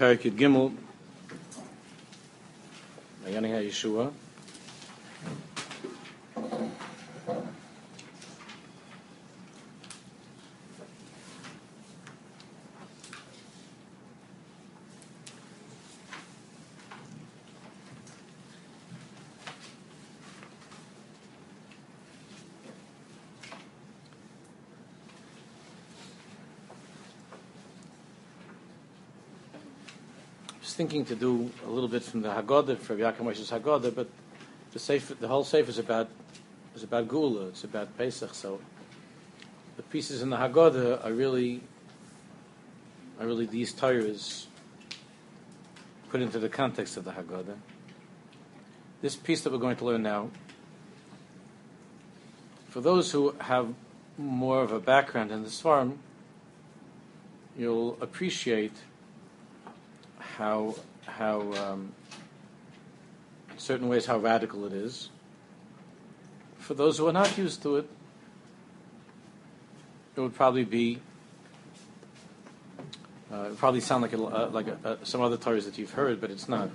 Perek Gimel, HaYeshua. Thinking to do a little bit from the Haggadah, from Yaakov Moshe's Haggadah, but the Sefer, the whole Sefer is about is about Geula, it's about Pesach, so the pieces in the Haggadah are really are really these Torahs put into the context of the Haggadah. This piece that we're going to learn now, for those who have more of a background in this farm, you'll appreciate how how um, in certain ways how radical it is. For those who are not used to it, it would probably be uh, it probably sound like a, uh, like a, uh, some other Torahs that you've heard, but it's not.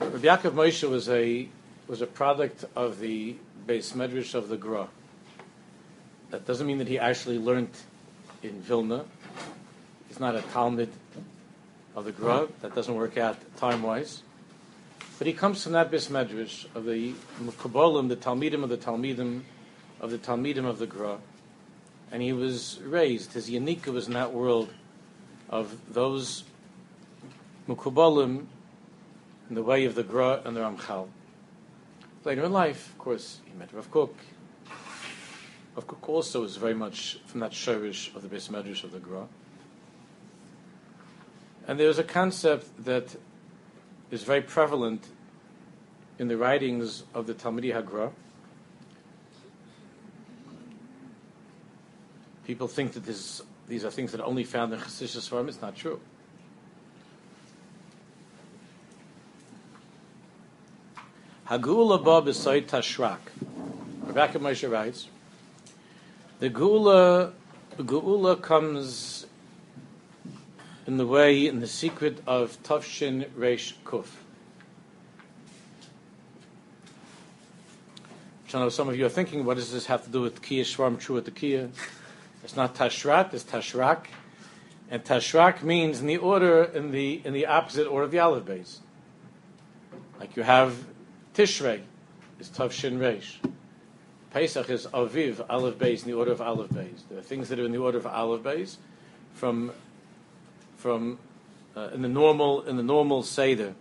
Rabbi Yaakov Moshe was a was a product of the Beis Medrash of the Gra. That doesn't mean that he actually learned in Vilna. Not a Talmid of the Gra. That doesn't work out time wise. But he comes from that Beis Medrash of the Kabbalim, the Talmidim of the Talmidim of the Talmidim of the Gra. And he was raised, his Yanika was in that world of those Mekubalim in the way of the Gra and the Ramchal. Later in life, of course, he met Rav Kook. Rav Kook also is very much from that shirish of the Beis Medrash of the Gra. And there's a concept that is very prevalent in the writings of the Talmidei HaGra. People think that this, these are things that are only found in Chassidus Svarim. It's not true. Hagula ba b'soy tashrak. Reb Yaakov Moshe writes, the Geula, Geula comes in the way, in the secret of Tafshin Reish Kuf. I know some of you are thinking, what does this have to do with Kia Shwarm the Kia? It's not Tashrat, it's Tashrak. And Tashrak means in the order, in the, in the opposite order of the Aleph Beis. Like you have Tishrei, is Tavshin Reish. Pesach is Aviv, Aleph Beis, in the order of Aleph Beis. There are things that are in the order of Aleph Beis from, from uh, in the normal, in the normal Seder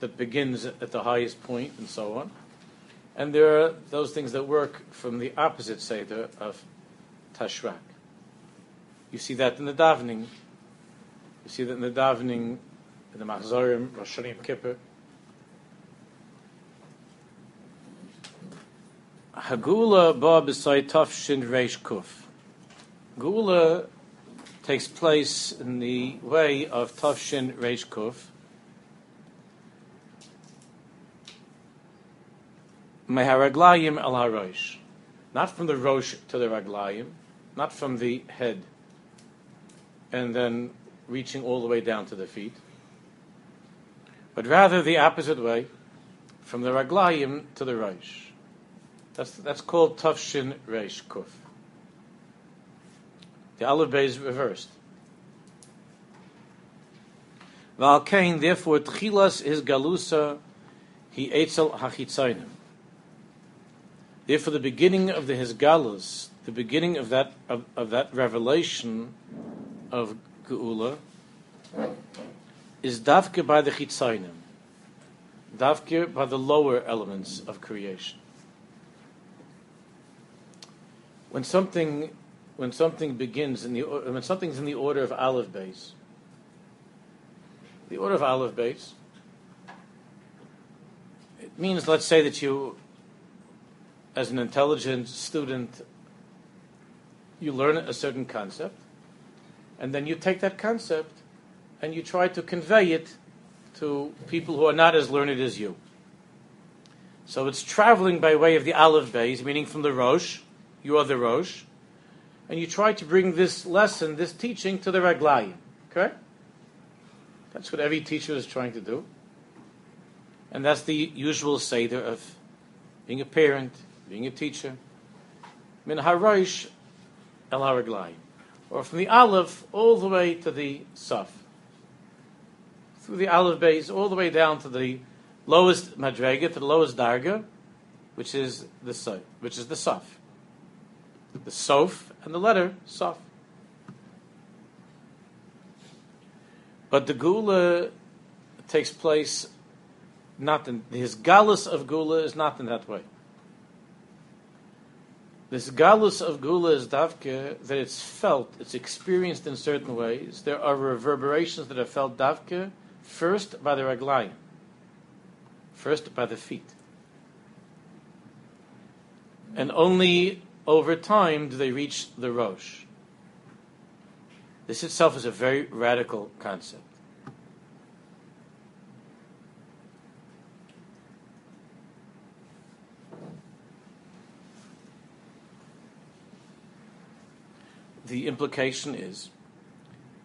that begins at the highest point and so on. And there are those things that work from the opposite Seder of Tashrak. You see that in the davening. You see that in the davening, in the Machzorim, Rosh Hashanah, Kippur. Hagula ba b'say tafshin reish kuf. Geula takes place in the way of tafshin reish kuf. Meharaglayim al harosh. Not from the rosh to the raglayim, not from the head, and then reaching all the way down to the feet, but rather the opposite way, from the raglayim to the rosh. That's, that's called Tafshin Reish Kuf. The Aleph is reversed. Valkain, therefore, Tchilas is Galusa, he Eitzel Hachitzainim. Therefore, the beginning of the Hisgalus, the beginning of that of, of that revelation of Geula, is Davke by the Chitzainim, Davke by the lower elements of creation. when something when something begins in the when something's in the order of Aleph Beis, the order of Aleph Beis, it means, let's say that you, as an intelligent student, you learn a certain concept, and then you take that concept and you try to convey it to people who are not as learned as you. So it's traveling by way of the Aleph Beis, meaning from the Rosh you are the Rosh, and you try to bring this lesson, this teaching to the Raglayim. Correct? That's what every teacher is trying to do. And that's the usual Seder of being a parent, being a teacher. Min Harosh El Haraglayim. Or from the Aleph all the way to the Saf. Through the Aleph Beis all the way down to the lowest Madrega, to the lowest Darga, which is the Saf, which is the Saf. The Sof and the letter Saf. But the Geula takes place not in his galus of Geula is not in that way. This galus of Geula is davke that it's felt, it's experienced in certain ways. There are reverberations that are felt davke first by the raglayim, first by the feet, and only over time do they reach the rosh. This itself is a very radical concept. The implication is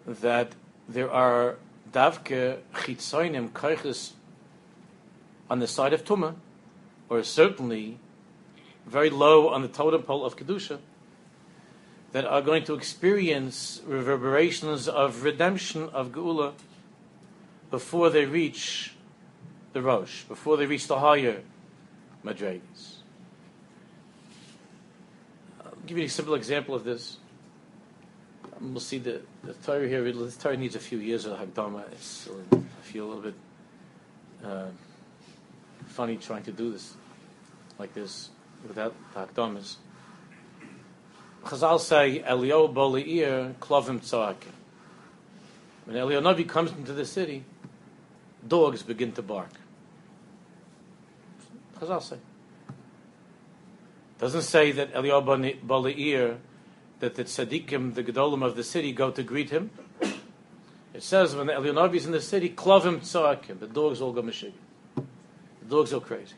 that there are davke chitzoinim koiches on the side of Tumah, or certainly very low on the totem pole of Kedusha, that are going to experience reverberations of redemption of Geula before they reach the Rosh, before they reach the higher Madrigas. I'll give you a simple example of this. We'll see the, the Torah here. The Torah needs a few years of Hagdama. It's, I feel a little bit uh, funny trying to do this like this without Hagdamas. Chazal say, Elio Boli'ir Klovim Tzakim. When Eliyahu Navi comes into the city, dogs begin to bark. Chazal say. Doesn't say that Elio Boli'ir, that the tzaddikim, the gedolim of the city, go to greet him. It says when Elio Navi is in the city, Klovim Tzakim. The dogs all go mishig. The dogs go crazy.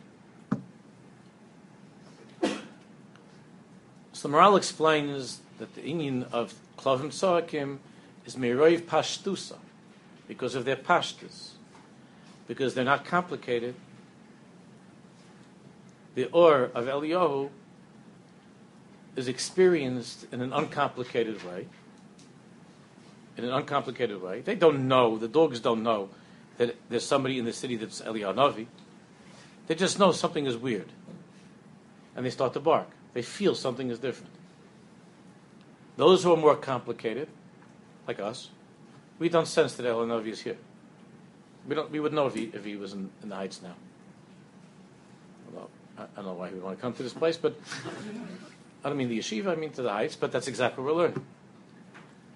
So Maharal explains that the inyan of Klavim Tzorakim is Miroiv Pashtusa, because of their pashtus, because they're not complicated. The Or of Eliyahu is experienced in an uncomplicated way. In an uncomplicated way. They don't know, the dogs don't know that there's somebody in the city that's Eliyahu Navi. They just know something is weird. And they start to bark. They feel something is different. Those who are more complicated, like us, we don't sense that Elanavi is here. We don't. We would know if he if he was in, in the heights now. Well, I, I don't know why we want to come to this place, but I don't mean the yeshiva. I mean to the heights. But that's exactly what we're learning.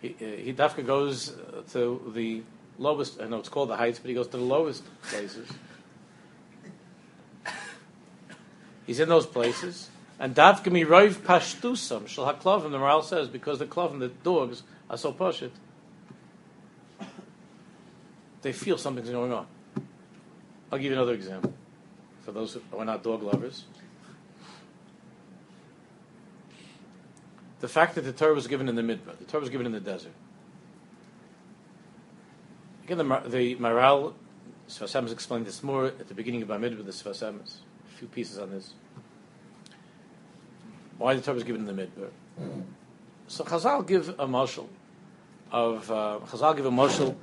He, uh, he dafka goes uh, to the lowest. I know it's called the heights, but he goes to the lowest places. He's in those places, and davka miroiv pashtusam shel haklavim. The Maharal says because the klavim, the dogs, are so pashit, they feel something's going on. I'll give you another example for those who are not dog lovers. The fact that the Torah was given in the midbar, the Torah was given in the desert. Again, the, the Maral, Emes explained this more at the beginning of Bamidbar, the Sfas Emes. A few pieces on this why the Torah is given in the midbar. So Chazal give a mashal of uh, Chazal give a mashal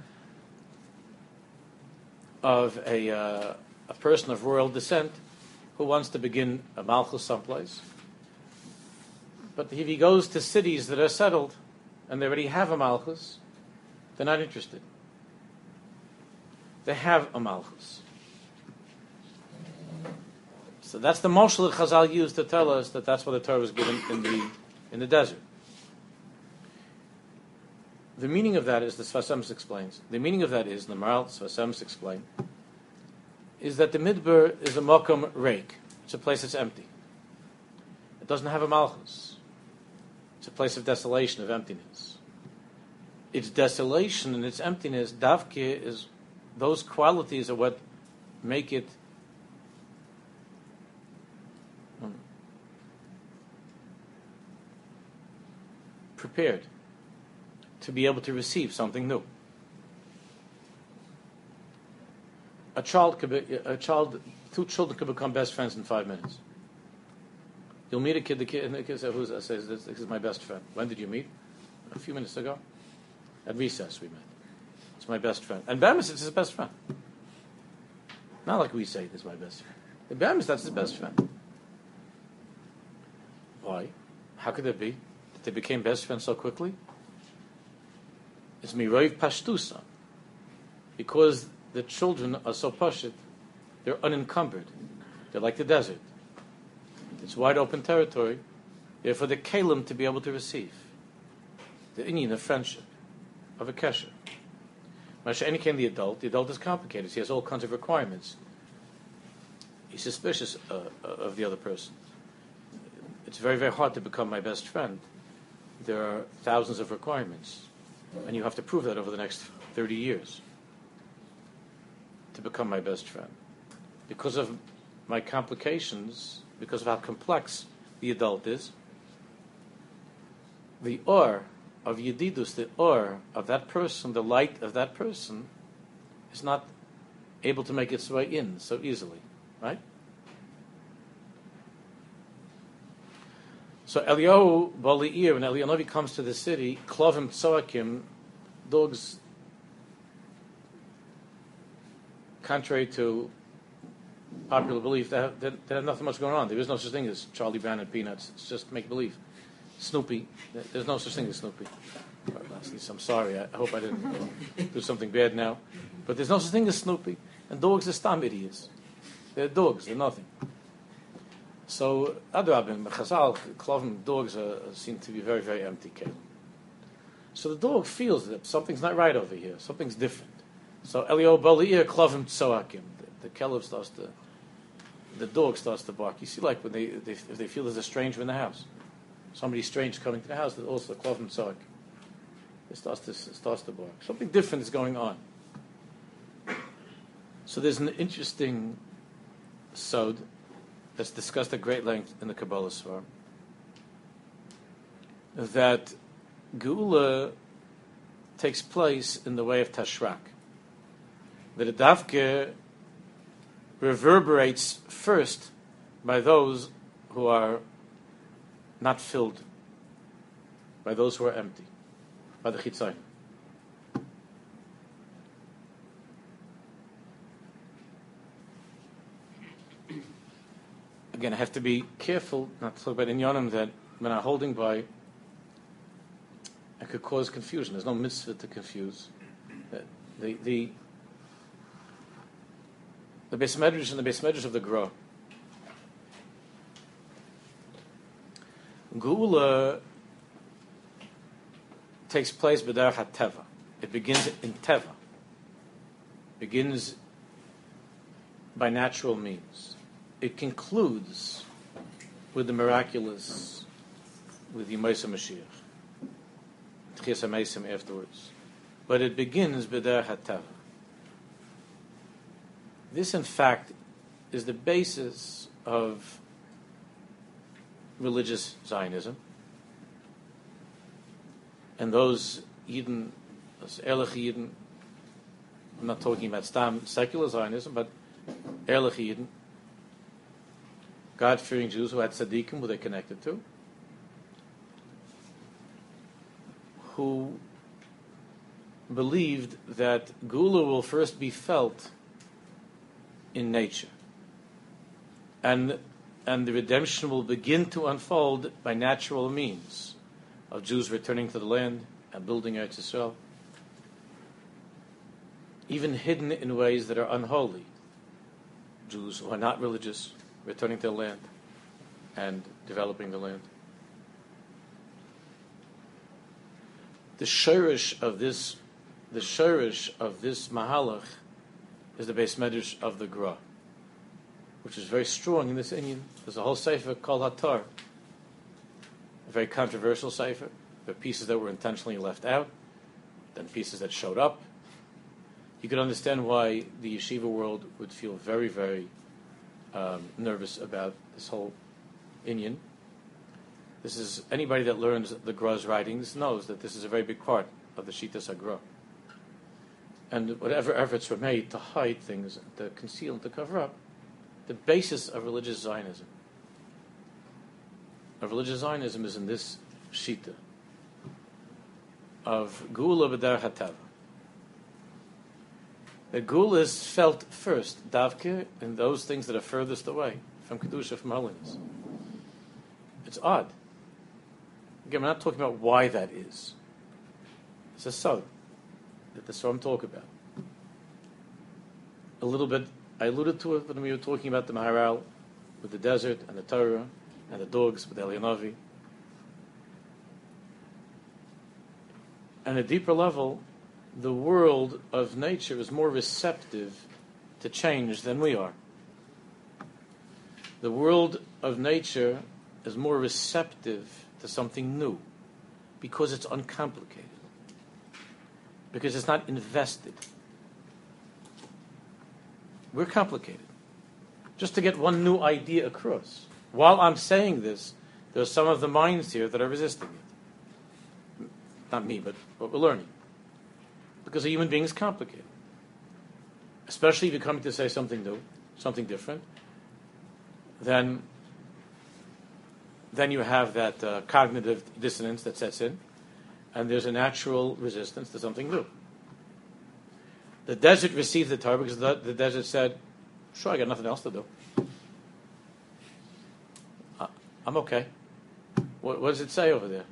of a uh, a person of royal descent who wants to begin a malchus someplace. But if he goes to cities that are settled and they already have a malchus, they're not interested. They have a malchus. So that's the moshel that Chazal used to tell us that that's what the Torah was given in the in the desert. The meaning of that is the Sfas Emes explains. The meaning of that is the Maral Sfas Emes explain is that the midbar is a mokum rake. It's a place that's empty. It doesn't have a malchus. It's a place of desolation, of emptiness. Its desolation and its emptiness, davke, is those qualities are what make it prepared to be able to receive something new. A child could be, a child, two children could become best friends in five minutes. You'll meet a kid, the kid, and the kid says, Who's, says this, this is my best friend. When did you meet? A few minutes ago. At recess we met. It's my best friend. And Bamis is his best friend. Not like we say, this is my best friend. In Bamis, that's his best friend. Why? How could that be? They became best friends so quickly? It's miroiv pashtusa. Because the children are so pashut, they're unencumbered. They're like the desert. It's wide open territory. Therefore, the kalim to be able to receive the inyan of friendship, of a kesher. Masha any came the adult. The adult is complicated. He has all kinds of requirements. He's suspicious uh, uh, of the other person. It's very, very hard to become my best friend. There are thousands of requirements, and you have to prove that over the next 30 years to become my best friend. Because of my complications, because of how complex the adult is, the or of Yedidus, the or of that person, the light of that person, is not able to make its way in so easily, right? So Eliyahu Bali'ir, when Eliyahu comes to the city, Klovim Tzoakim, dogs, contrary to popular belief, they have, they have nothing much going on. There is no such thing as Charlie Brown and Peanuts. It's just make believe. Snoopy, there's no such thing as Snoopy. I'm sorry. I hope I didn't do something bad now. But there's no such thing as Snoopy. And dogs are stam idiots. They're dogs. They're nothing. So, Adrabim, Chazal, Klovim, dogs are, seem to be very, very empty kelim. So the dog feels that something's not right over here. Something's different. So Elio Baliir Klovim Tzoakim. The, the Kelev starts to, the dog starts to bark. You see, like when they, they if they feel there's a stranger in the house somebody strange coming to the house, that also klovim tzarek. It starts to starts to bark. Something different is going on. So there's an interesting sod that's discussed at great length in the Kabbalah Svar that Geula takes place in the way of Tashrak. That a davke reverberates first by those who are not filled by those who are empty, by the chitzayim. Again, I have to be careful not to talk about inyanim that when I'm holding by, I could cause confusion. There's no mitzvah to confuse. The the the Beis Medrash and the Beis Medrash of the Gra Geula takes place b'derech teva. It begins in teva. Begins by natural means. It concludes with the miraculous, with Yemaisa Mashiach. Tchias HaMeisim afterwards. But it begins b'derech teva. This, in fact, is the basis of religious Zionism. And those Eden, Erlich Eden, I'm not talking about Stam secular Zionism, but Erlich Eden, God fearing Jews who had tzaddikim who they connected to, who believed that Geula will first be felt in nature. And and the redemption will begin to unfold by natural means of Jews returning to the land and building Eretz Yisrael, even hidden in ways that are unholy. Jews who are not religious returning to the land and developing the land. The shirish of this, the shirish of this mahalach, is the Beis Medrash of the Gra which is very strong in this inyan. There's a whole sefer called Hatar, a very controversial sefer. There are pieces that were intentionally left out, then pieces that showed up. You could understand why the yeshiva world would feel very, very um, nervous about this whole inyan. This is anybody that learns the Gra's writings knows that this is a very big part of the Shita HaGra. And whatever efforts were made to hide things, to conceal and to cover up, the basis of religious Zionism, of religious Zionism is in this Shita of Geula B'der Hatava. The Geula is felt first, Davke, in those things that are furthest away from Kedusha, from holiness. It's odd. Again, we're not talking about why that is. It's a so that the Psalm talk about. A little bit, I alluded to it when we were talking about the Maharal with the desert and the Torah and the dogs with Elianovi. And a deeper level, the world of nature is more receptive to change than we are. The world of nature is more receptive to something new because it's uncomplicated, because it's not invested. We're complicated. Just to get one new idea across. While I'm saying this, there are some of the minds here that are resisting it. Not me, but what we're learning. Because a human being is complicated. Especially if you're coming to say something new, something different, then then you have that uh, cognitive dissonance that sets in, and there's a natural resistance to something new. The desert received the Torah because the, the desert said, "Sure, I got nothing else to do. Uh, I'm okay." What, what, does it say over there?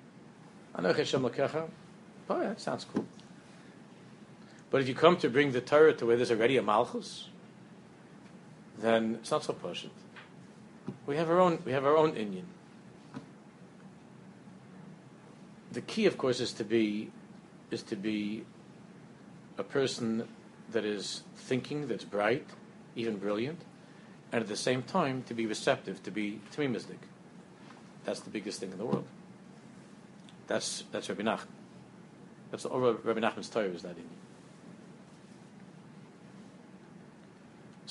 i Oh, yeah, that sounds cool. But if you come to bring the Torah to where there's already a Malchus, then it's not so potent. We have our own. We have our own inyan. the key, of course, is to be is to be a person that is thinking, that's bright, even brilliant, and at the same time to be receptive, to be tamimistic. That's the biggest thing in the world. That's that's Rabbi Nachman. That's all Rabbi Nachman's Torah is that in.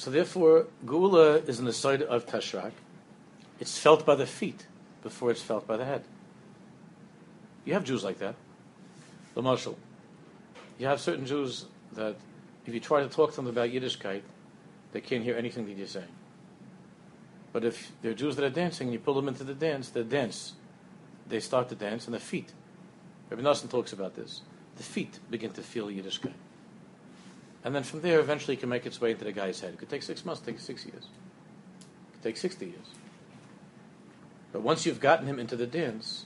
So therefore, Geula is in the side of Tashrak. It's felt by the feet before it's felt by the head. You have Jews like that. The mashal. You have certain Jews that if you try to talk to them about Yiddishkeit, they can't hear anything that you're saying. But if there are Jews that are dancing and you pull them into the dance, they dance. They start to dance and the feet. Rabbi Nassim talks about this. The feet begin to feel Yiddishkeit. And then from there, eventually, it can make its way into the guy's head. It could take six months, it could take six years. It could take 60 years. But once you've gotten him into the dance,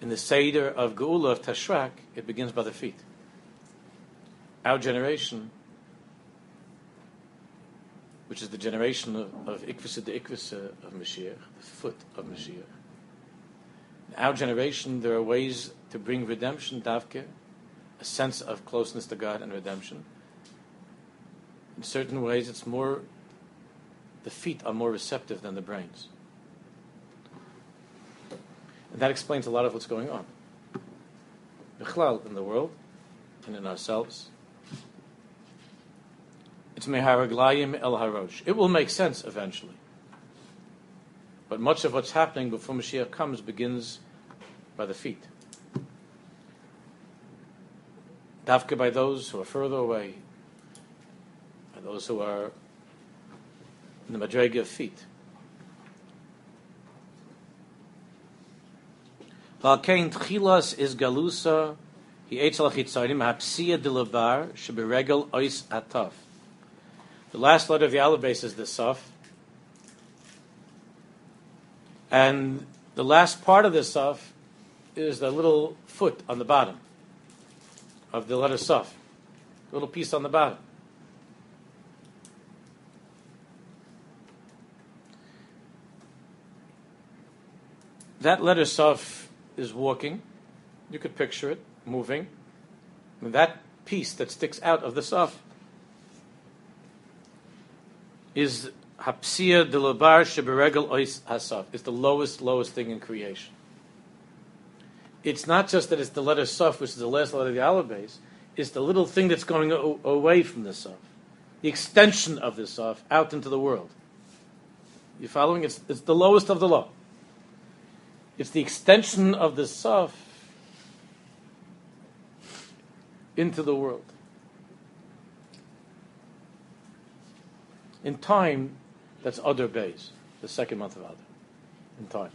in the Seder of Geula of Tashrak, it begins by the feet. Our generation, which is the generation of, of Ikvisa the Ikvisa of Mashiach, the foot of Mashiach. In our generation, there are ways to bring redemption, davke, a sense of closeness to God and redemption. In certain ways, it's more, the feet are more receptive than the brains. And that explains a lot of what's going on. in the world and in ourselves. It's meharaglayim el harosh. It will make sense eventually. But much of what's happening before Mashiach comes begins by the feet. Dafka by those who are further away, by those who are in the madrega of feet. Valkein tchilas is galusa, he ate salachitzarim, hapsiya dilabar, sheberegel ois ataf. The last letter of the aleph is the saf. And the last part of the saf is the little foot on the bottom of the letter saf. Little piece on the bottom. That letter saf is walking. You could picture it moving. And that piece that sticks out of the saf is hapsia de labar sheberegel ois hasaf. It's the lowest, lowest thing in creation. It's not just that it's the letter saf, which is the last letter of the alphabet. It's the little thing that's going away from the saf, the extension of the saf out into the world. You following? It's, it's the lowest of the low. It's the extension of the Sof into the world. In time, that's Adar Beis, the second month of Adar. In time.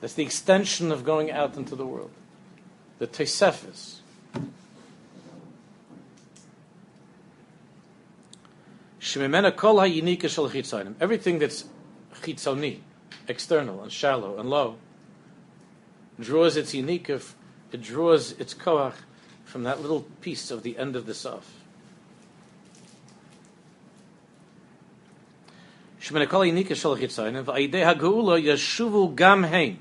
That's the extension of going out into the world. The chitzonim. Everything that's chitzoni, external and shallow and low, draws its unique, it draws its koach from that little piece of the end of the sof. Shemena kol hayinika shel chitzonim, ha'geula yashuvu gam heim.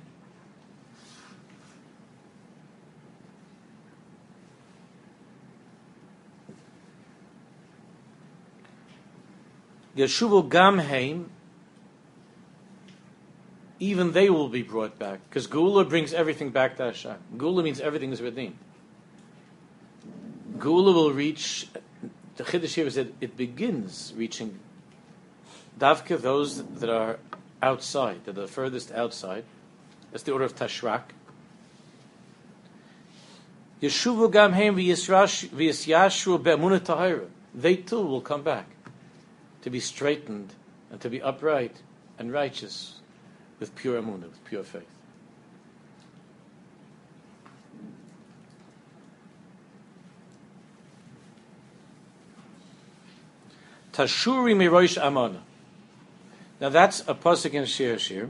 Yeshuvu Gamheim, even they will be brought back. Because Geula brings everything back to Hashem. Geula means everything is redeemed. Geula will reach, the Chiddush here is that it begins reaching Davka, those that are outside, that are the furthest outside. That's the order of Tashrak. Yeshuvu Gam Haim v'yisyashru be'emunah tahira. They too will come back to be straightened and to be upright and righteous with pure emunah, with pure faith. Tashuri miroish amana. Now that's a pasuk in Shir Shir.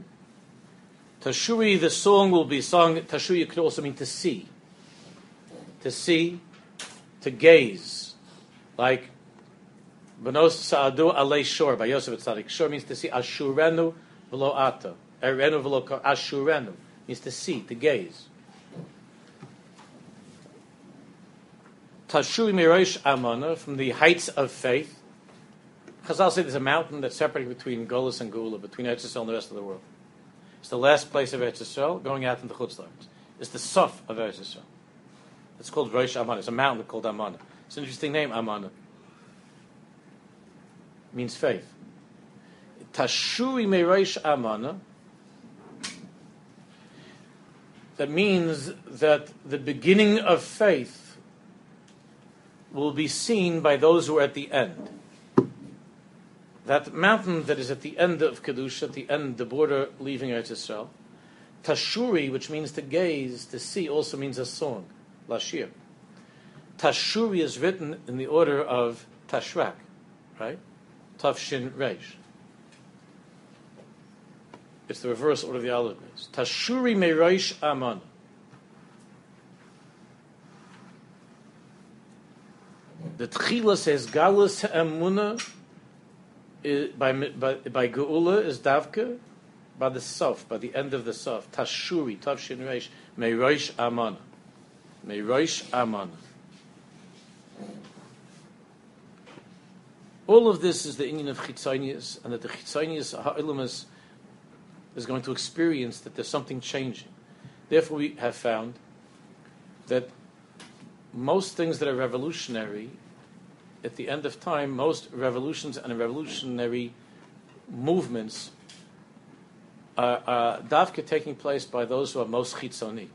Tashuri, the song will be sung. Tashuri could also mean to see, to see, to gaze, like Benos Sa'adu Alei Shor by Yosef Tzadik. Shor means to see Ashurenu v'lo ata. Erenu v'lo Ashurenu means to see, to gaze. Tashuri Mirosh Amana from the heights of faith. Chazal say there's a mountain that's separating between Golis and Geula, between Eretz Yisrael and the rest of the world. It's the last place of Eretz Yisrael, going out into Chutz It's the Sof of Eretz Yisrael. It's called Rosh Amana. It's a mountain called Amana. It's an interesting name, Amana means faith. Tashuri Mereish Amana. That means that the beginning of faith will be seen by those who are at the end. That mountain that is at the end of Kedusha, at the end, the border leaving Eretz Yisrael. Tashuri, which means to gaze, to see, also means a song, lashir. Tashuri is written in the order of Tashrak, right? Tafshin Reish. It's the reverse order of the Aleph Tashuri Mereish Aman. The Tchila says Galus Emuna by, by, by Geula is Davka by the Sof, by the end of the Sof. Tashuri, Tafshin Reish, Mereish Aman. Mereish Aman. All of this is the inyan of Chitzonius, and that the Chitzonius Ha'ilamas is going to experience that there's something changing. Therefore, we have found that most things that are revolutionary, at the end of time, most revolutions and revolutionary movements are, are davka taking place by those who are most chitzoni.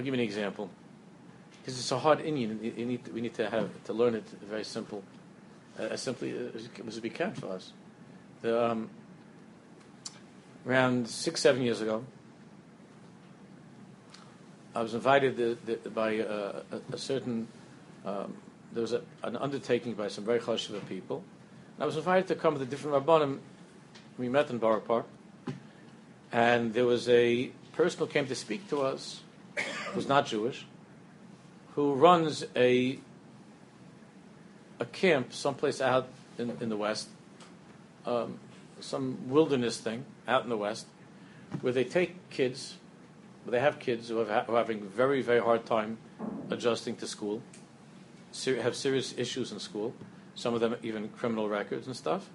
I'll give you an example. Because it's a hard inyan, you need we need to have to learn it very simple, uh, as simply as we can for us. The, um, around six, seven years ago, I was invited the, the, by uh, a, a, certain, um, there was a, an undertaking by some very chashuva people. And I was invited to come with a different rabbanim. We met in Borough Park. And there was a person who came to speak to us who's not Jewish, who runs a a camp someplace out in, in the West, um, some wilderness thing out in the West, where they take kids, where they have kids who, who are having very, very hard time adjusting to school, ser- have serious issues in school, some of them even criminal records and stuff,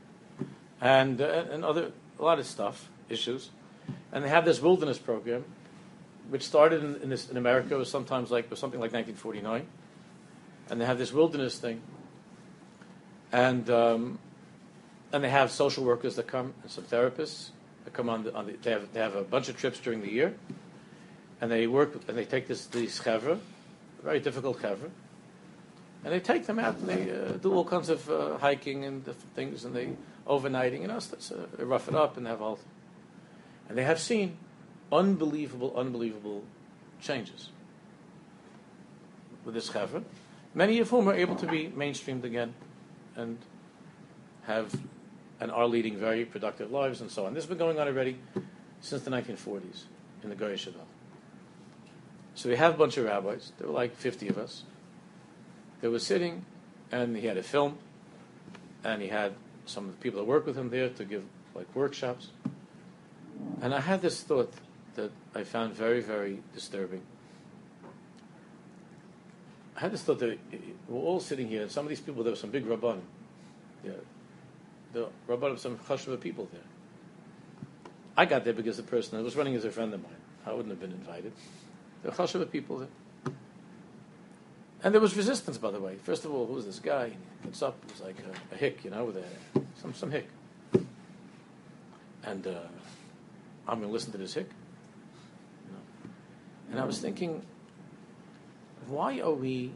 and, uh, and other, a lot of stuff, issues. And they have this wilderness program which started in, in, this, in America was sometimes like was something like 1949, and they have this wilderness thing, and um, and they have social workers that come and some therapists that come on the, on the they have they have a bunch of trips during the year, and they work and they take this these chevra, very difficult chevra, and they take them out and they uh, do all kinds of uh, hiking and different things and they overnighting know so that's, uh, they rough it up and they have all, and they have seen unbelievable unbelievable changes with this chevra, many of whom are able to be mainstreamed again, and have and are leading very productive lives and so on. This has been going on already since the 1940s in the Goyish Yeshiva. So we have a bunch of rabbis. There were like 50 of us. They were sitting, and he had a film, and he had some of the people that work with him there to give like workshops. And I had this thought that I found very, very disturbing. I had this thought that we're all sitting here, and some of these people, there were some big rabbanim. Yeah, the rabbanim, of some chashuva people there. I got there because the person that was running is a friend of mine. I wouldn't have been invited. There were chashuva people there. And there was resistance, by the way. First of all, who was this guy? He gets up, was like a, a hick, you know, with a, some, some hick. And uh, I'm going to listen to this hick. And I was thinking, why are we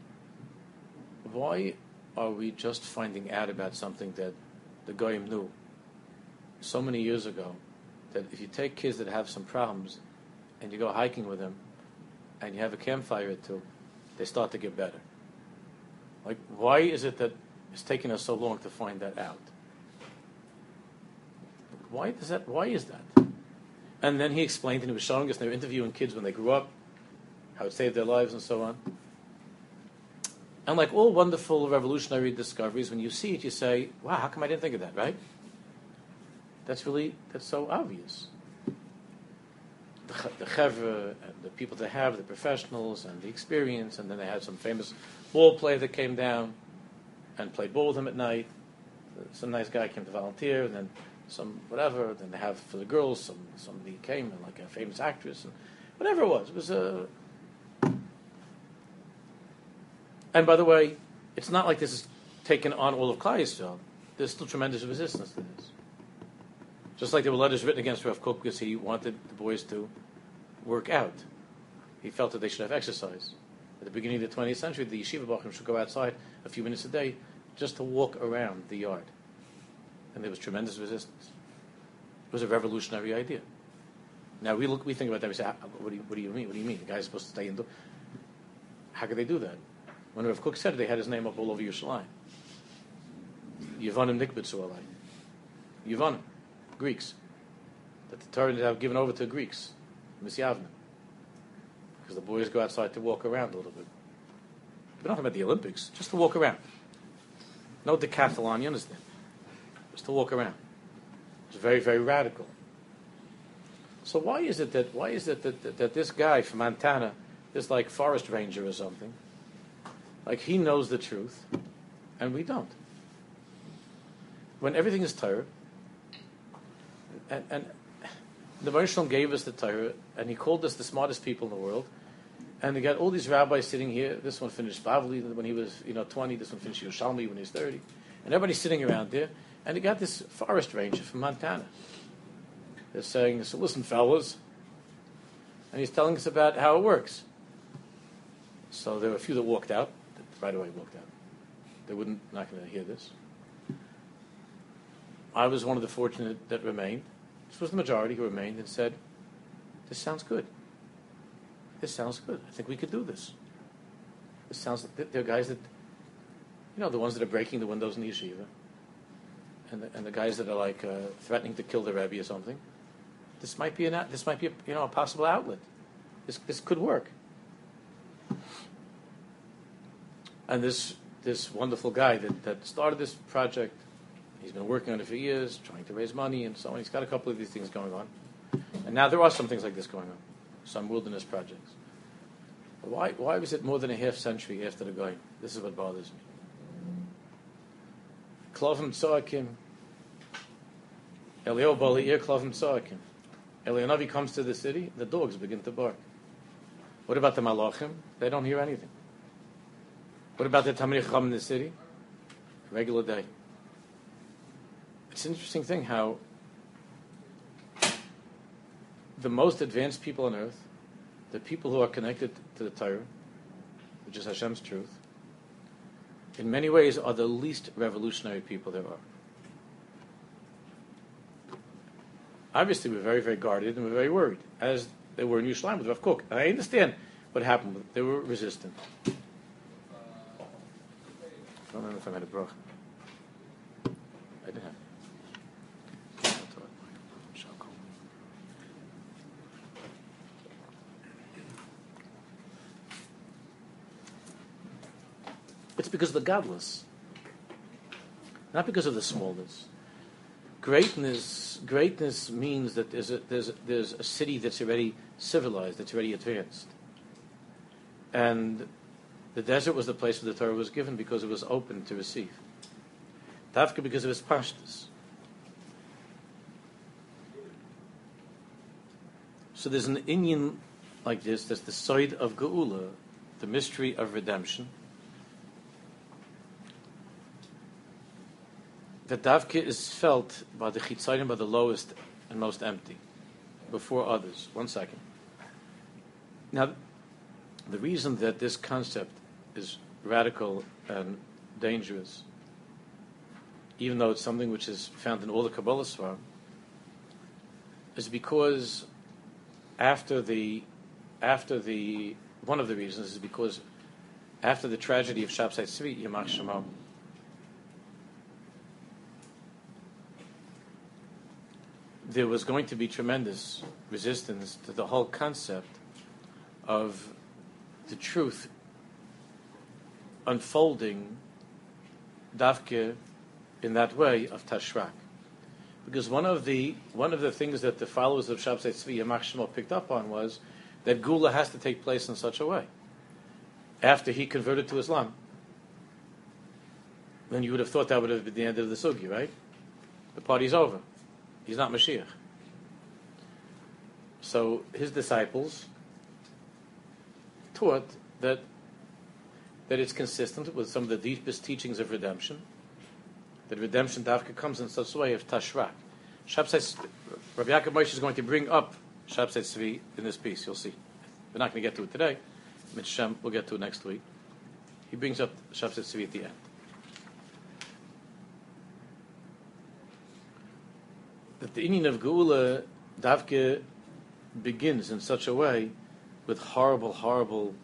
why are we just finding out about something that the goyim knew so many years ago that if you take kids that have some problems and you go hiking with them and you have a campfire or two, they start to get better. Like, why is it that it's taking us so long to find that out? Why does that? Why is that? And then he explained, and he was showing us, they were interviewing kids when they grew up, how it saved their lives and so on. And like all wonderful revolutionary discoveries, when you see it, you say, wow, how come I didn't think of that, right? That's really, that's so obvious. The, the the people they have, the professionals, and the experience, and then they had some famous ball player that came down and played ball with them at night. Some nice guy came to volunteer, and then some whatever. Then they have for the girls, some somebody came, like a famous actress, and whatever it was. It was a And by the way, it's not like this is taken on all of Klal Yisrael. There's still tremendous resistance to this. Just like there were letters written against Rav Kook because he wanted the boys to work out. He felt that they should have exercise. At the beginning of the 20th century, the yeshiva bachim should go outside a few minutes a day just to walk around the yard. And there was tremendous resistance. It was a revolutionary idea. Now we look, we think about that. We say, ah, "What do you, what do you mean? What do you mean? The guy's supposed to stay indoors? How could they do that? When Rav Kook said it, they had his name up all over Yerushalayim. Yevonim Nikbitzu Alai. Yevonim, Greeks. That the Torah have given over to Greeks, Misyavnim. Because the boys go outside to walk around a little bit. We're not about the Olympics, just to walk around. No decathlon, you understand? Just to walk around. It's very, very radical. So why is it that why is it that, that, that this guy from Montana, is like forest ranger or something, like he knows the truth, and we don't. When everything is Torah, and, and the Moshe gave us the Torah, and he called us the smartest people in the world, and they got all these rabbis sitting here. This one finished Bavli when he was, you know, 20. This one finished Yerushalmi when he was 30. And everybody's sitting around there, and they got this forest ranger from Montana. They're saying, so listen, fellas. And he's telling us about how it works. So there were a few that walked out right away walked out. They wouldn't not going to hear this. I was one of the fortunate that remained. This was the majority who remained and said, "This sounds good. This sounds good. I think we could do this. This sounds. like There are guys that, you know, the ones that are breaking the windows in the yeshiva, and the, and the guys that are like uh, threatening to kill the rebbe or something. This might be an this might be a, you know a possible outlet. This this could work." And this this wonderful guy that, that started this project, he's been working on it for years, trying to raise money and so on. He's got a couple of these things going on. And now there are some things like this going on, some wilderness projects. But why, why was it more than a half century after the guy? This is what bothers me. Klovim Tzoakim, Eliyahu Bali'ir Klovim Tzoakim. Eliyahu comes to the city, the dogs begin to bark. What about the Malachim? They don't hear anything. What about the Talmidei Chacham in the city? Regular day. it's an interesting thing how the most advanced people on earth, the people who are connected to the Torah, which is Hashem's truth, in many ways are the least revolutionary people there are. Obviously, we're very, very guarded and we're very worried, as they were in Yerushalayim with Rav Kook. And I understand what happened. They were resistant. I don't know if I made a broch. I didn't have. It's because of the godless, not because of the smallness. Greatness, greatness means that there's a, there's a, there's a city that's already civilized, that's already advanced, and the desert was the place where the Torah was given because it was open to receive. Davka because of its pashtus. So there's an Inyan like this, that's the side of Geula, the mystery of redemption. That Davka is felt by the Chitzonim, by the lowest and most empty, before others. One second. Now, the reason that this concept is radical and dangerous, even though it's something which is found in all the Kabbalah Svar, is because after the after the one of the reasons is because after the tragedy of Shabsai Tzvi, Yamach Shemam, there was going to be tremendous resistance to the whole concept of the truth unfolding Davke in that way of Tashrak. Because one of the one of the things that the followers of Shabsai Tzvi Yamach picked up on was that Geula has to take place in such a way. After he converted to Islam, then you would have thought that would have been the end of the sugi, right? The party's over. He's not Mashiach. So his disciples taught that that it's consistent with some of the deepest teachings of redemption. That redemption dafka comes in such a way of tashrak. Shabsai, Rabbi Yaakov Moshe is going to bring up Shabsai Tzvi in this piece. You'll see. We're not going to get to it today. Mitzshem, we'll get to it next week. He brings up Shabsai Tzvi at the end. That the inyan of Geula Davke begins in such a way with horrible, horrible,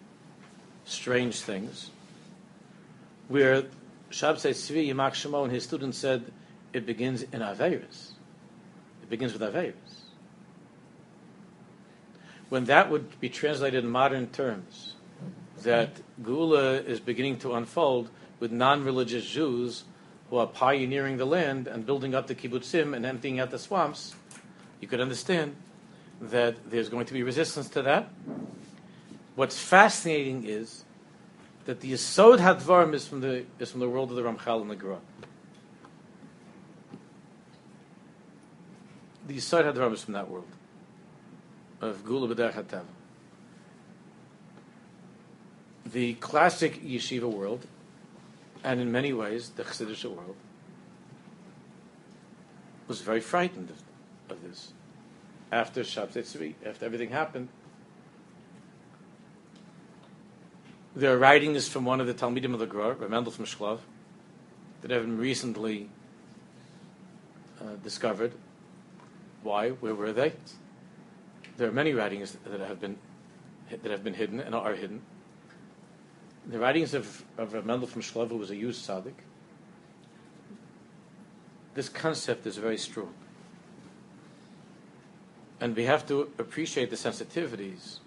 strange things where Shabsai Tzvi Yimak Shemo and his students said it begins in Averis. It begins with Averis. When that would be translated in modern terms, that Geula is beginning to unfold with non-religious Jews who are pioneering the land and building up the kibbutzim and emptying out the swamps, you could understand that there's going to be resistance to that. What's fascinating is that the Yisod Hadvarim is from the is from the world of the Ramchal and the Gra. The Yisod Hadvarim is from that world of Geula B'derech Hatav. The classic yeshiva world, and in many ways the Chassidish world, was very frightened of, of this. After Shabtai Tzvi, after everything happened, There are writings from one of the Talmidim of the Gra, Mendel from Shklov, that have been recently uh, discovered. Why? Where were they? There are many writings that have been that have been hidden and are hidden. The writings of, of Mendel from Shklov, who was a used tzaddik, this concept is very strong. And we have to appreciate the sensitivities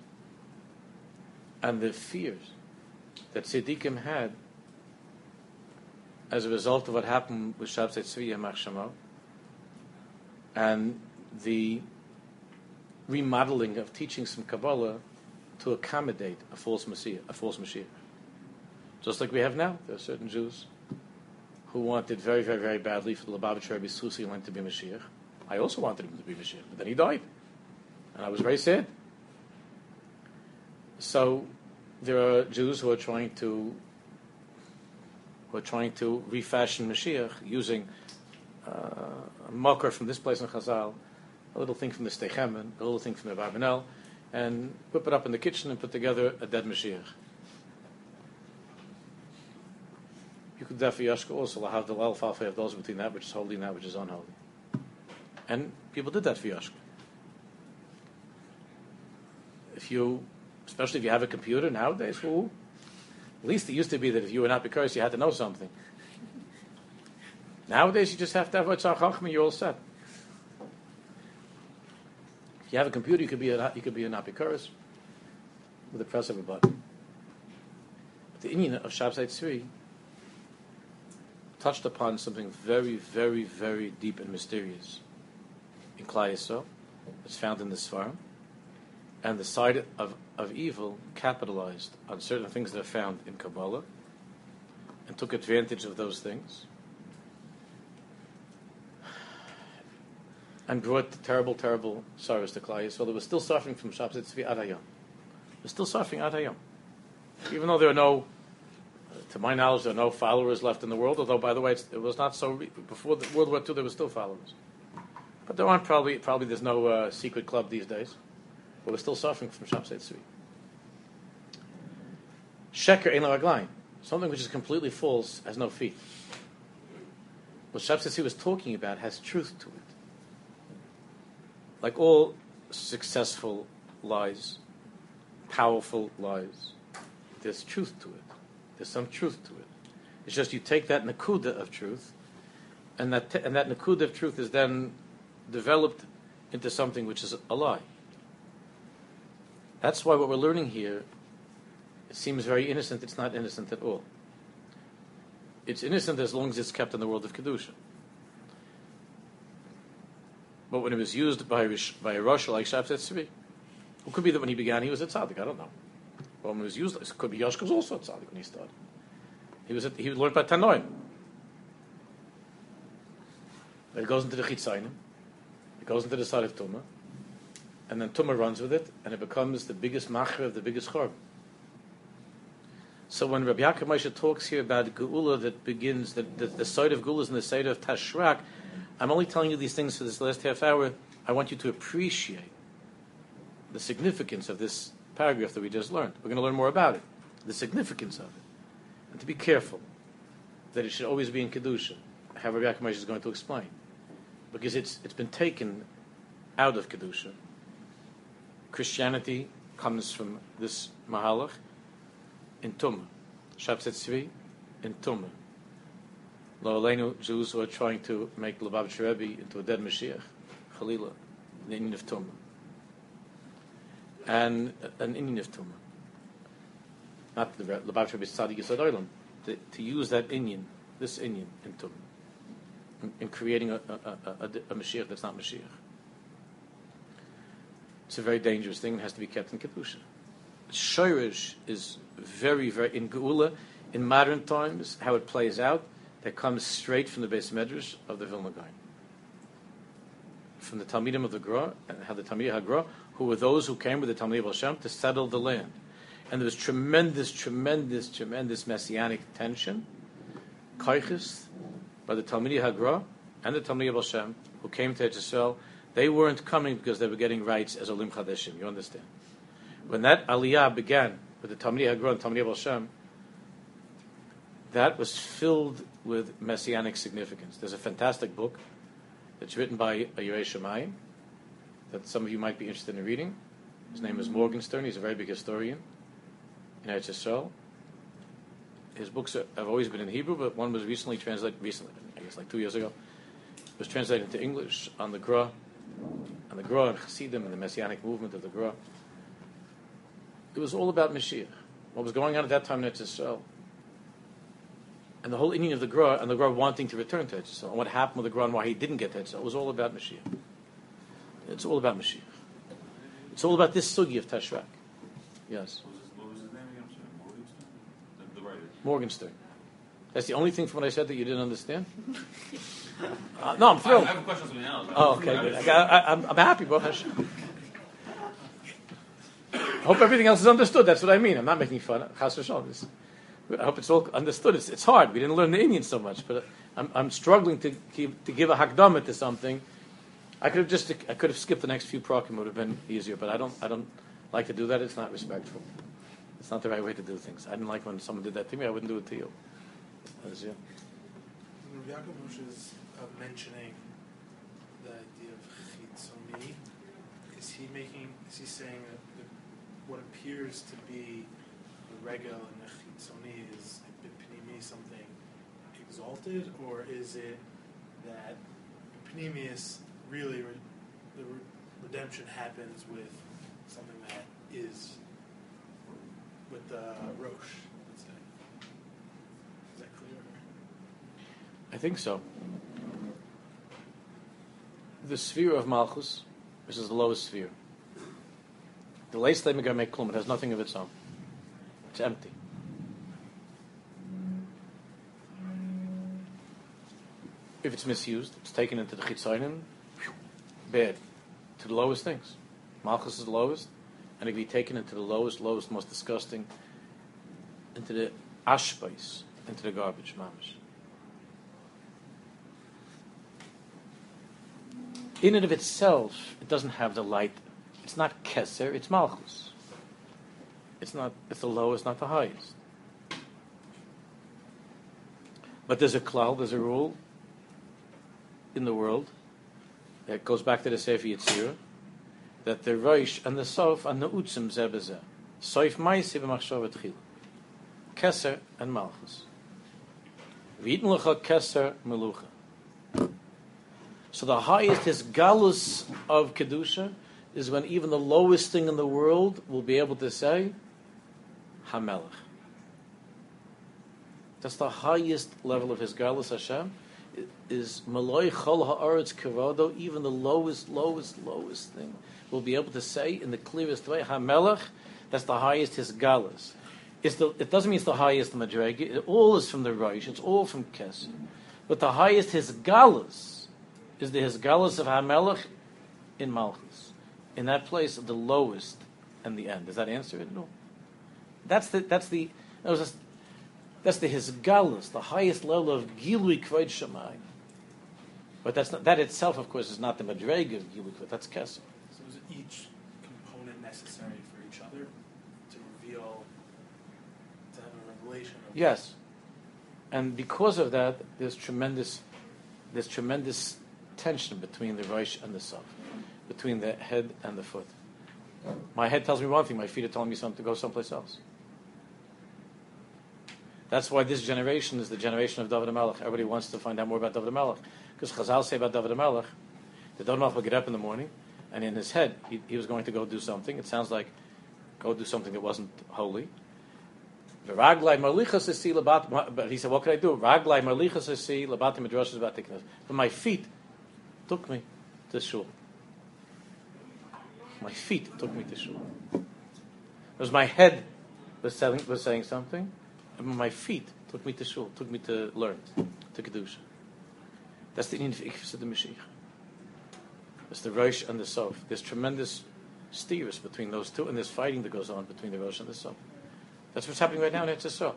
and the fears that tzaddikim had as a result of what happened with Shabsai Tzvi and and the remodeling of teachings from Kabbalah to accommodate a false Messiah, a false Messiah. Just like we have now, there are certain Jews who wanted very, very, very badly for the Lubavitcher Rebbe Susi went to be Mashiach. I also wanted him to be Mashiach, but then he died. And I was very sad. So there are Jews who are trying to who are trying to refashion Mashiach using uh, a mocker from this place in Chazal, a little thing from the Steichemen, a little thing from the Barbanel, and whip it up in the kitchen and put together a dead Mashiach. You could therefore Yoshka also have the alfalfa of those between that which is holy and that which is unholy. And people did that for Yoshka. If you, especially if you have a computer nowadays, well, at least it used to be that if you were not because you had to know something. Nowadays, you just have to have what's and you're all set. If you have a computer, you could be a, you could be an apikoros with the press of a button. But the inyan of Shabtai Tzvi touched upon something very, very, very deep and mysterious in Klai It's found in the Sfarim. And the side of, of evil capitalized on certain things that are found in Kabbalah and took advantage of those things and brought terrible, terrible sorrows to Klai So they were still suffering from Shabtai Tzvi Adayam. They're still suffering Adayam. Even though there are no to my knowledge, there are no followers left in the world. Although, by the way, it was not so re- before the World War II. There were still followers, but there aren't probably probably there's no uh, secret club these days. But we're still suffering from Shabtai Tzvi. Sheker ein raglain, something which is completely false has no feet. What Shabtai Tzvi was talking about has truth to it. Like all successful lies, powerful lies, there's truth to it. There's some truth to it. It's just you take that nakuda of truth, and that and that nakuda of truth is then developed into something which is a lie. That's why what we're learning here it seems very innocent. It's not innocent at all. It's innocent as long as it's kept in the world of kedusha. But when it was used by by a Rosh like Shabtai Tzvi, who could be that when he began he was a tzaddik? I don't know. But it was it could be Yoshka was also a tzaddik when he started. He was at, he learned by Tanoim. It goes into the Chitzonim, it goes into the Sarif Tumah, and then Tumah runs with it, and it becomes the biggest macher of the biggest chorb. So when Rabbi Yaakov Moshe talks here about Geula that begins, the, the, the side of Geula is in the side of Tashrak, I'm only telling you these things for this last half hour. I want you to appreciate the significance of this paragraph that we just learned. We're going to learn more about it, the significance of it, and to be careful that it should always be in kedusha. How Rabbi Yaakov is going to explain, because it's it's been taken out of kedusha. Christianity comes from this mahalach in Tumah, Shabtai Tzvi in Tumah. Lo Jews who are trying to make Lubavitch Rebbe into a dead Mashiach, Chalila, the inyan of Tumah and an inyan of Tumah. Not the Lubavitch Rebbe Tzadik Yisod Olam, to use that inyan, this inyan in Tumah, in, in creating a, a, a, a, Mashiach that's not Mashiach. It's a very dangerous thing. It has to be kept in Kedusha. Shoirish is very, very, in Geula, in modern times, how it plays out, that comes straight from the Beis Medrash of the Vilna Gaon. From the Talmidim of the Gra, and how the Talmidei HaGra who were those who came with the Talmud Hashem to settle the land. And there was tremendous, tremendous, tremendous messianic tension, kaiches, by the Talmidei HaGra and the Talmud Hashem, who came to Israel. They weren't coming because they were getting rights as Olim Chadeshim, you understand? When that Aliyah began with the Talmidei HaGra and Talmud Hashem, that was filled with messianic significance. There's a fantastic book that's written by Yerei Shemayim, that some of you might be interested in reading. His name is Morgenstern. He's a very big historian in Eretz Yisrael. His books are, have always been in Hebrew, but one was recently translated, recently, I guess like two years ago, it was translated into English on the Gra, on the Gra and Chassidim and the Messianic movement of the Gra. It was all about Mashiach. What was going on at that time in Eretz Yisrael. And the whole inyan of the Gra, and the Gra wanting to return to Eretz Yisrael, and what happened with the Gra and why he didn't get to Eretz Yisrael, was all about Mashiach. It's all about Mashiach. It's all about this sugi of Tashrak. Yes. What was his name again? The, the writer. Morgenstern. That's the only thing from what I said that you didn't understand? uh, no, I'm thrilled. I, I have a question on something else. Oh, okay, good. I got, I, I'm, I'm happy, bro. I hope everything else is understood. That's what I mean. I'm not making fun. Chas. I hope it's all understood. It's, it's hard. We didn't learn the inyan so much, but I'm, I'm struggling to keep, to give a hakdama to something. I could have just I could have skipped the next few prakim. Would have been easier, but I don't I don't like to do that. It's not respectful. It's not the right way to do things. I didn't like when someone did that to me. I wouldn't do it to you. As you. Rav Yaakov is mentioning the idea of chitzoni. Is he making? Is he saying that the, what appears to be the regel and the chitzoni is b'pnimi something exalted, or is it that pnimius really re, the re, redemption happens with something that is with the rosh? Let's say. Is that clear? I think so. The sphere of Malchus, which is the lowest sphere. The to make klum. It has nothing of its own. It's empty. If it's misused, it's taken into the chitzonim, bad, to the lowest things. Malchus is the lowest, and it can be taken into the lowest, lowest, most disgusting, into the ashbais, into the garbage, mamish. in and of itself, it doesn't have the light. It's not Keser, it's Malchus. It's not, it's the lowest, not the highest. But there's a cloud, there's a rule in the world that goes back to the Sefer Yitzirah that the Rosh and the Sof are Na'utzim Zebezeh. Soif Maisi v'machshov Tchil. Keser and Malchus. V'yitn lecha Keser Melucha. So the highest hisgalus of kedusha is when even the lowest thing in the world will be able to say Hamelech. That's the highest level of hisgalus Hashem. Is Maloi Chol Haaretz Kavado, even the lowest, lowest, lowest thing will be able to say in the clearest way Hamelech. That's the highest hisgalus. It's the, it doesn't mean it's the highest madrega. It all is from the Rosh. It's all from Keser. But the highest his galus is the Hisgalus of Hamelech in Malchus. In that place of the lowest and the end. Does that answer it? No. That's the that's the that was that's the Hisgalus, the highest level of Gilui Kvod Shemayim. But that's not, that itself, of course, is not the Madreg of Gilui Kvod. That's Keser. So is each component necessary for each other to reveal, to have a revelation? Of Yes, and because of that, there's tremendous, there's tremendous tension between the Rosh and the Sof, between the head and the foot. My head tells me one thing, my feet are telling me something to go someplace else. That's why this generation is the generation of David Melech. Everybody wants to find out more about David Melech. Because Chazal say about David Melech, that David Melech would get up in the morning, and in his head, he, he was going to go do something. It sounds like go do something that wasn't holy. But he said, what could I do? But my feet took me to shul. My feet took me to shul. Was my head was saying, was saying something, my feet took me to shul, took me to learn, to kedusha. That's the inyan of the Mashiach. It's the Rosh and the Sof. There's tremendous steers between those two, and there's fighting that goes on between the Rosh and the Sof. That's what's happening right now in Etzah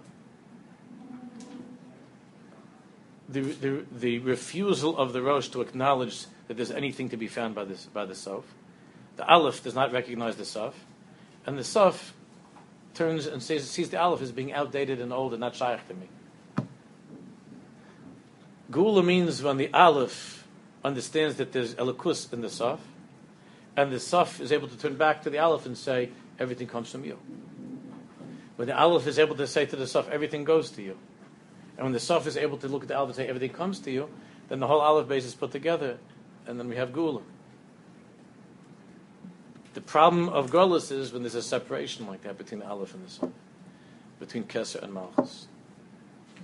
the, the, the refusal of the Rosh to acknowledge that there's anything to be found by, this, by the Sof. The Aleph does not recognize the Sof. And the Sof turns and says, sees the Aleph as being outdated and old and not shaykh to me. Geula means when the Aleph understands that there's Elokus in the Sof, and the Sof is able to turn back to the Aleph and say, everything comes from you. When the Aleph is able to say to the Sof, everything goes to you. And when the Sof is able to look at the Aleph and say everything comes to you, then the whole Aleph Beis is put together, and then we have Geula. Problem of Gullus is when there's a separation like that between the Aleph and the Sof, between Keser and Malchus.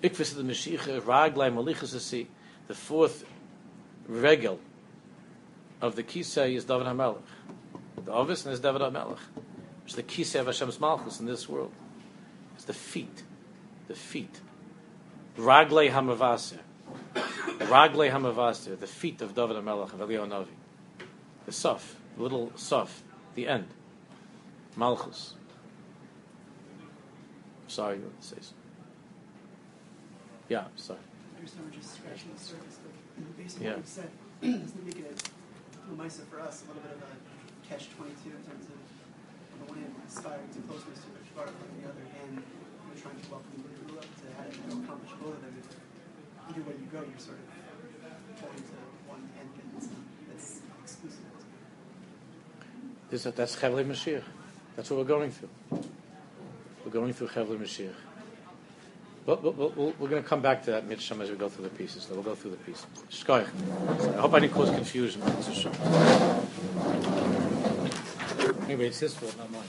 Ikvis the Mashiach, Raglai Malichas the fourth regel of the Kisei is David HaMelech. The Ovis is David HaMelech. It's the Kisei of Hashem's Malchus in this world. It's the feet. The feet. Ragle Hamavaser. Ragle Hamavaser, the feet of David HaMelech, of Eliyahu Navi. The Saf, the little Saf, the end. Malchus. Sorry, you say so. Yeah, sorry. I understand we're just scratching the surface, but based on Yeah. what you said, doesn't it make it a nicer for us, a little bit of a catch twenty-two in terms of, on the one hand, aspiring to closeness to Rich Garden, on the other hand, you're trying to welcome the Guru up to have to accomplish both of them. Either way you go, you're sort of going to one end that's, that's exclusive. This, that's Chevle Mashiach. That's what we're going through. We're going through Chevle Mashiach. But, but, but we're going to come back to that Mitzvah as we go through the pieces. So we'll go through the pieces. Shkoyach. I hope I didn't cause confusion. Anyway, it's his fault, not mine.